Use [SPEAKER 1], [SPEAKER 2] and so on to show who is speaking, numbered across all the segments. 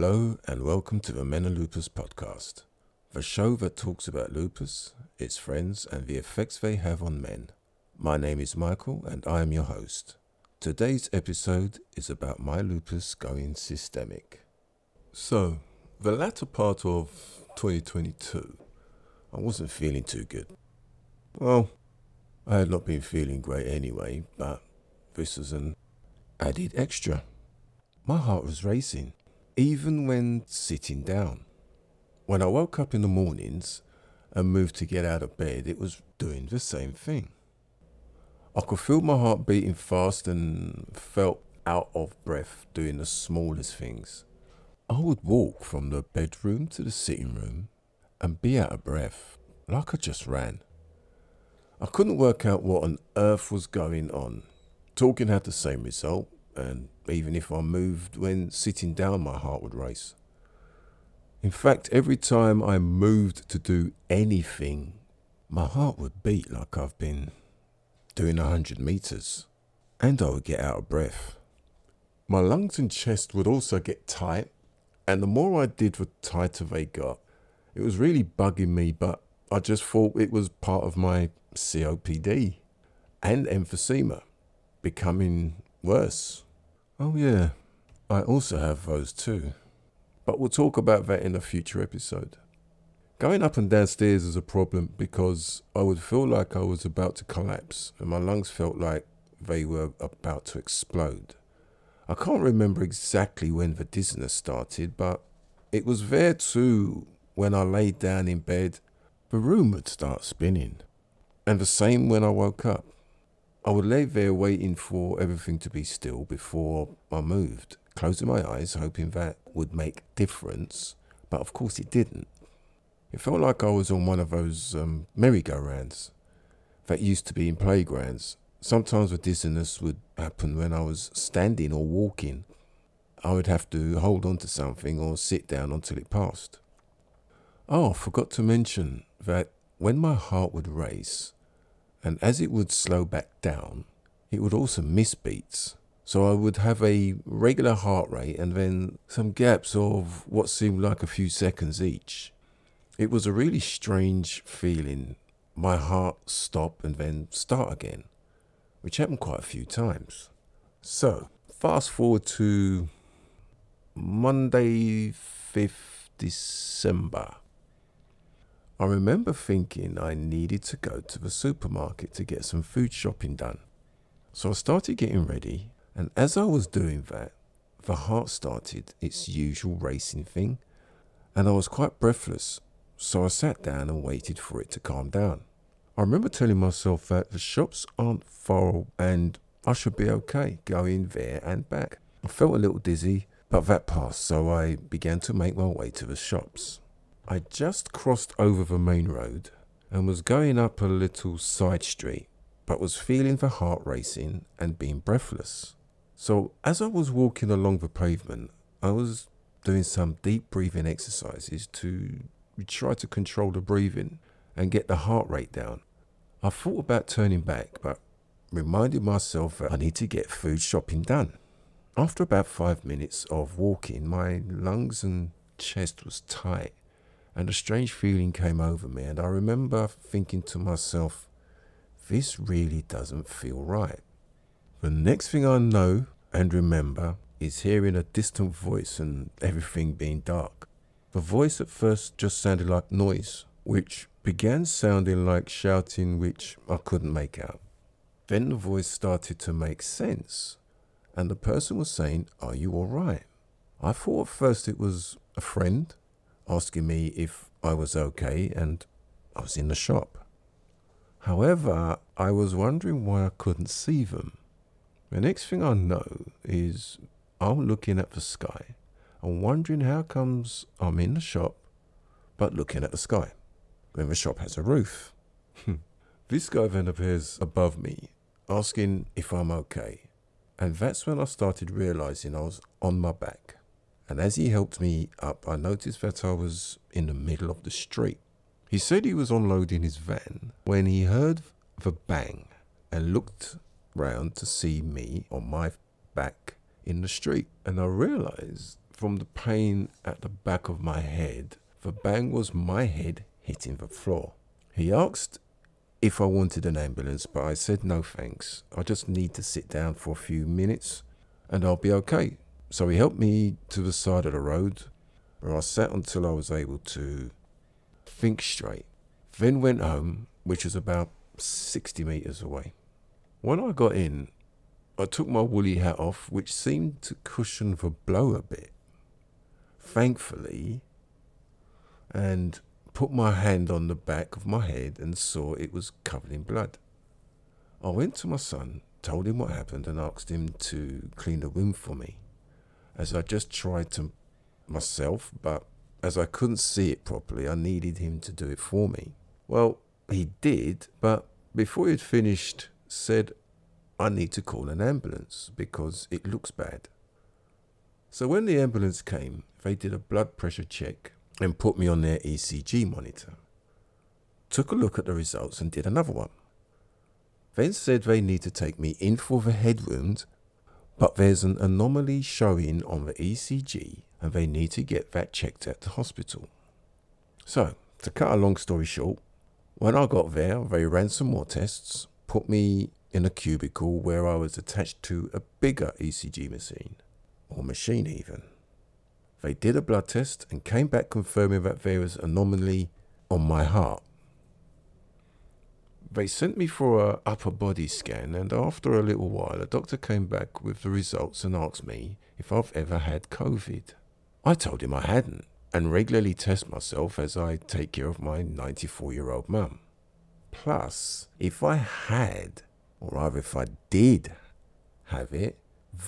[SPEAKER 1] Hello and welcome to the Men and Lupus podcast, the show that talks about lupus, its friends, and the effects they have on men. My name is Michael and I am your host. Today's episode is about my lupus going systemic. So, the latter part of 2022, I wasn't feeling too good. Well, I had not been feeling great anyway, but this was an added extra. My heart was racing even when sitting down. When I woke up in the mornings and moved to get out of bed, it was doing the same thing. I could feel my heart beating fast and felt out of breath doing the smallest things. I would walk from the bedroom to the sitting room and be out of breath, like I just ran. I couldn't work out what on earth was going on. Talking had the same result, and even if I moved when sitting down, my heart would race. In fact, every time I moved to do anything, my heart would beat like I've been doing a hundred meters, and I would get out of breath. My lungs and chest would also get tight, and the more I did, the tighter they got. It was really bugging me, but I just thought it was part of my COPD and emphysema becoming worse. Oh, yeah, I also have those too. But we'll talk about that in a future episode. Going up and downstairs is a problem because I would feel like I was about to collapse and my lungs felt like they were about to explode. I can't remember exactly when the dizziness started, but it was there too when I laid down in bed. The room would start spinning. And the same when I woke up. I would lay there waiting for everything to be still before I moved, closing my eyes, hoping that would make difference. But of course, it didn't. It felt like I was on one of those um, merry-go-rounds that used to be in playgrounds. Sometimes the dizziness would happen when I was standing or walking. I would have to hold on to something or sit down until it passed. Oh, I forgot to mention that when my heart would race, and as it would slow back down, it would also miss beats. So I would have a regular heart rate and then some gaps of what seemed like a few seconds each. It was a really strange feeling. My heart stop and then start again, which happened quite a few times. So, fast forward to Monday, 5th December. I remember thinking I needed to go to the supermarket to get some food shopping done. So I started getting ready, and as I was doing that, the heart started its usual racing thing, and I was quite breathless, so I sat down and waited for it to calm down. I remember telling myself that the shops aren't far and I should be okay going there and back. I felt a little dizzy, but that passed, so I began to make my way to the shops. I just crossed over the main road and was going up a little side street, but was feeling the heart racing and being breathless. So, as I was walking along the pavement, I was doing some deep breathing exercises to try to control the breathing and get the heart rate down. I thought about turning back, but reminded myself that I need to get food shopping done. After about five minutes of walking, my lungs and chest was tight and a strange feeling came over me. And I remember thinking to myself, this really doesn't feel right. The next thing I know and remember is hearing a distant voice and everything being dark. The voice at first just sounded like noise, which began sounding like shouting, which I couldn't make out. Then the voice started to make sense, and the person was saying, Are you alright? I thought at first it was a friend asking me if I was okay, and I was in the shop. However, I was wondering why I couldn't see them. The next thing I know is I'm looking at the sky and wondering how comes I'm in the shop but looking at the sky when the shop has a roof. Hmm. this guy then appears above me asking if I'm okay. And that's when I started realizing I was on my back. And as he helped me up, I noticed that I was in the middle of the street. He said he was unloading his van when he heard the bang and looked round to see me on my back in the street. And I realized from the pain at the back of my head. The bang was my head hitting the floor. He asked if I wanted an ambulance, but I said no thanks. I just need to sit down for a few minutes and I'll be okay. So he helped me to the side of the road where I sat until I was able to think straight. Then went home, which was about 60 metres away. When I got in, I took my woolly hat off, which seemed to cushion the blow a bit. Thankfully, and put my hand on the back of my head and saw it was covered in blood. I went to my son, told him what happened, and asked him to clean the wound for me, as I just tried to myself, but as I couldn't see it properly, I needed him to do it for me. Well, he did, but before he'd finished, said, I need to call an ambulance because it looks bad. So when the ambulance came, they did a blood pressure check and put me on their ECG monitor. Took a look at the results and did another one. Then said they need to take me in for the head wound, but there's an anomaly showing on the ECG and they need to get that checked at the hospital. So, to cut a long story short, when I got there, they ran some more tests, put me in a cubicle where I was attached to a bigger ECG machine, or machine even. They did a blood test and came back confirming that there was anomaly on my heart. They sent me for a upper body scan, and after a little while, a doctor came back with the results and asked me if I've ever had COVID. I told him I hadn't, and regularly test myself as I take care of my 94 year old mum. Plus, if I had, or rather if I did have it,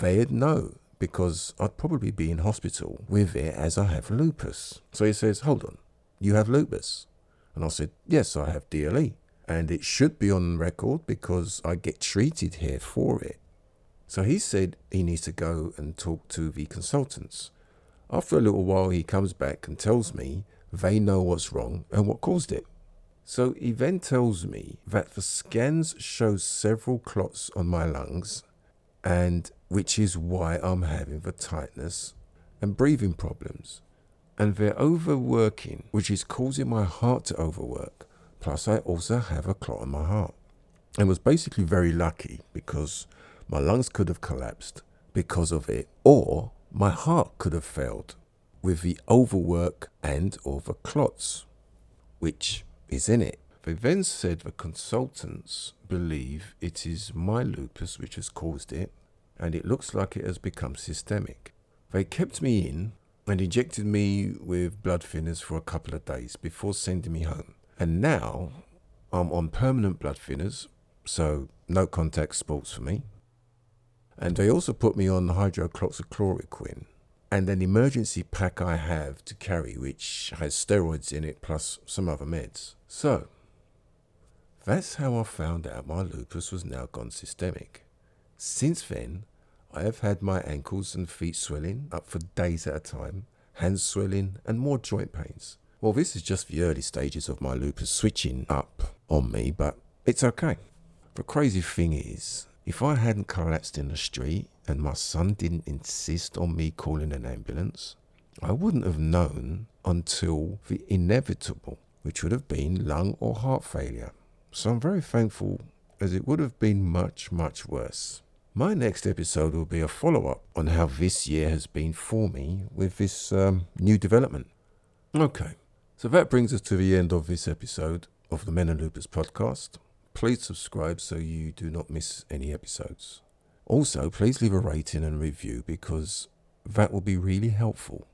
[SPEAKER 1] they'd know because I'd probably be in hospital with it as I have lupus. So he says, Hold on, you have lupus? And I said, Yes, I have DLE. And it should be on record because I get treated here for it. So he said he needs to go and talk to the consultants. After a little while, he comes back and tells me they know what's wrong and what caused it. So he then tells me that the scans show several clots on my lungs and which is why I'm having the tightness and breathing problems. And they're overworking, which is causing my heart to overwork. Plus, I also have a clot in my heart. And was basically very lucky because my lungs could have collapsed because of it, or my heart could have failed with the overwork and or the clots, which is in it. They then said the consultants believe it is my lupus which has caused it, and it looks like it has become systemic. They kept me in and injected me with blood thinners for a couple of days before sending me home. And now I'm on permanent blood thinners, so no contact sports for me. And they also put me on hydroxychloroquine and an emergency pack I have to carry, which has steroids in it plus some other meds. So, that's how I found out my lupus was now gone systemic. Since then, I have had my ankles and feet swelling up for days at a time, hands swelling, and more joint pains. Well, this is just the early stages of my lupus switching up on me, but it's okay. The crazy thing is, if I hadn't collapsed in the street and my son didn't insist on me calling an ambulance, I wouldn't have known until the inevitable, which would have been lung or heart failure. So I'm very thankful as it would have been much, much worse. My next episode will be a follow up on how this year has been for me with this um, new development. Okay, so that brings us to the end of this episode of the Men and Lupus podcast. Please subscribe so you do not miss any episodes. Also, please leave a rating and review because that will be really helpful.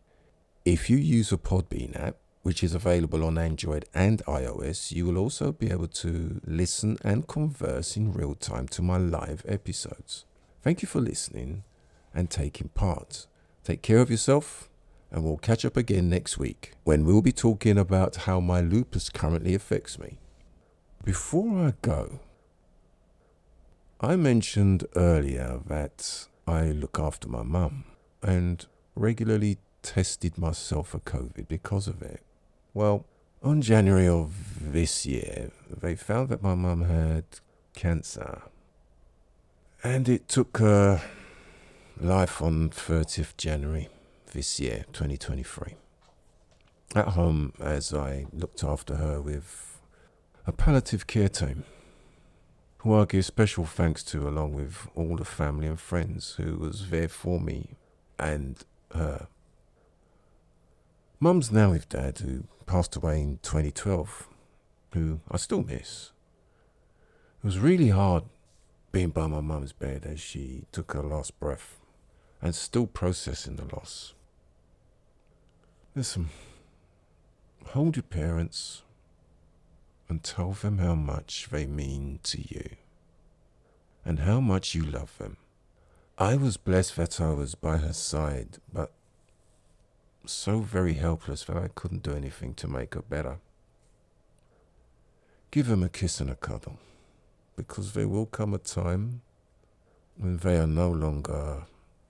[SPEAKER 1] If you use a Podbean app, which is available on Android and iOS, you will also be able to listen and converse in real time to my live episodes. Thank you for listening and taking part. Take care of yourself, and we'll catch up again next week when we'll be talking about how my lupus currently affects me. Before I go, I mentioned earlier that I look after my mum and regularly tested myself for COVID because of it. Well, on January of this year, they found that my mum had cancer. And it took her life on 30th January this year, 2023. At home, as I looked after her with a palliative care team, who I give special thanks to, along with all the family and friends who was there for me and her. Mum's now with Dad, who passed away in 2012, who I still miss. It was really hard being by my mum's bed as she took her last breath and still processing the loss. Listen, hold your parents and tell them how much they mean to you and how much you love them. I was blessed that I was by her side, but so very helpless that I couldn't do anything to make her better. Give them a kiss and a cuddle, because there will come a time when they are no longer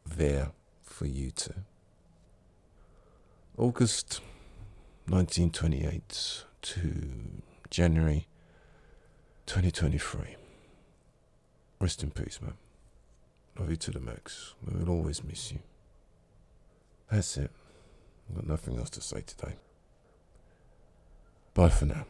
[SPEAKER 1] there for you to. August 1928 to January 2023. Rest in peace, man. Love you to the max. We will always miss you. That's it. I've got nothing else to say today. Bye for now.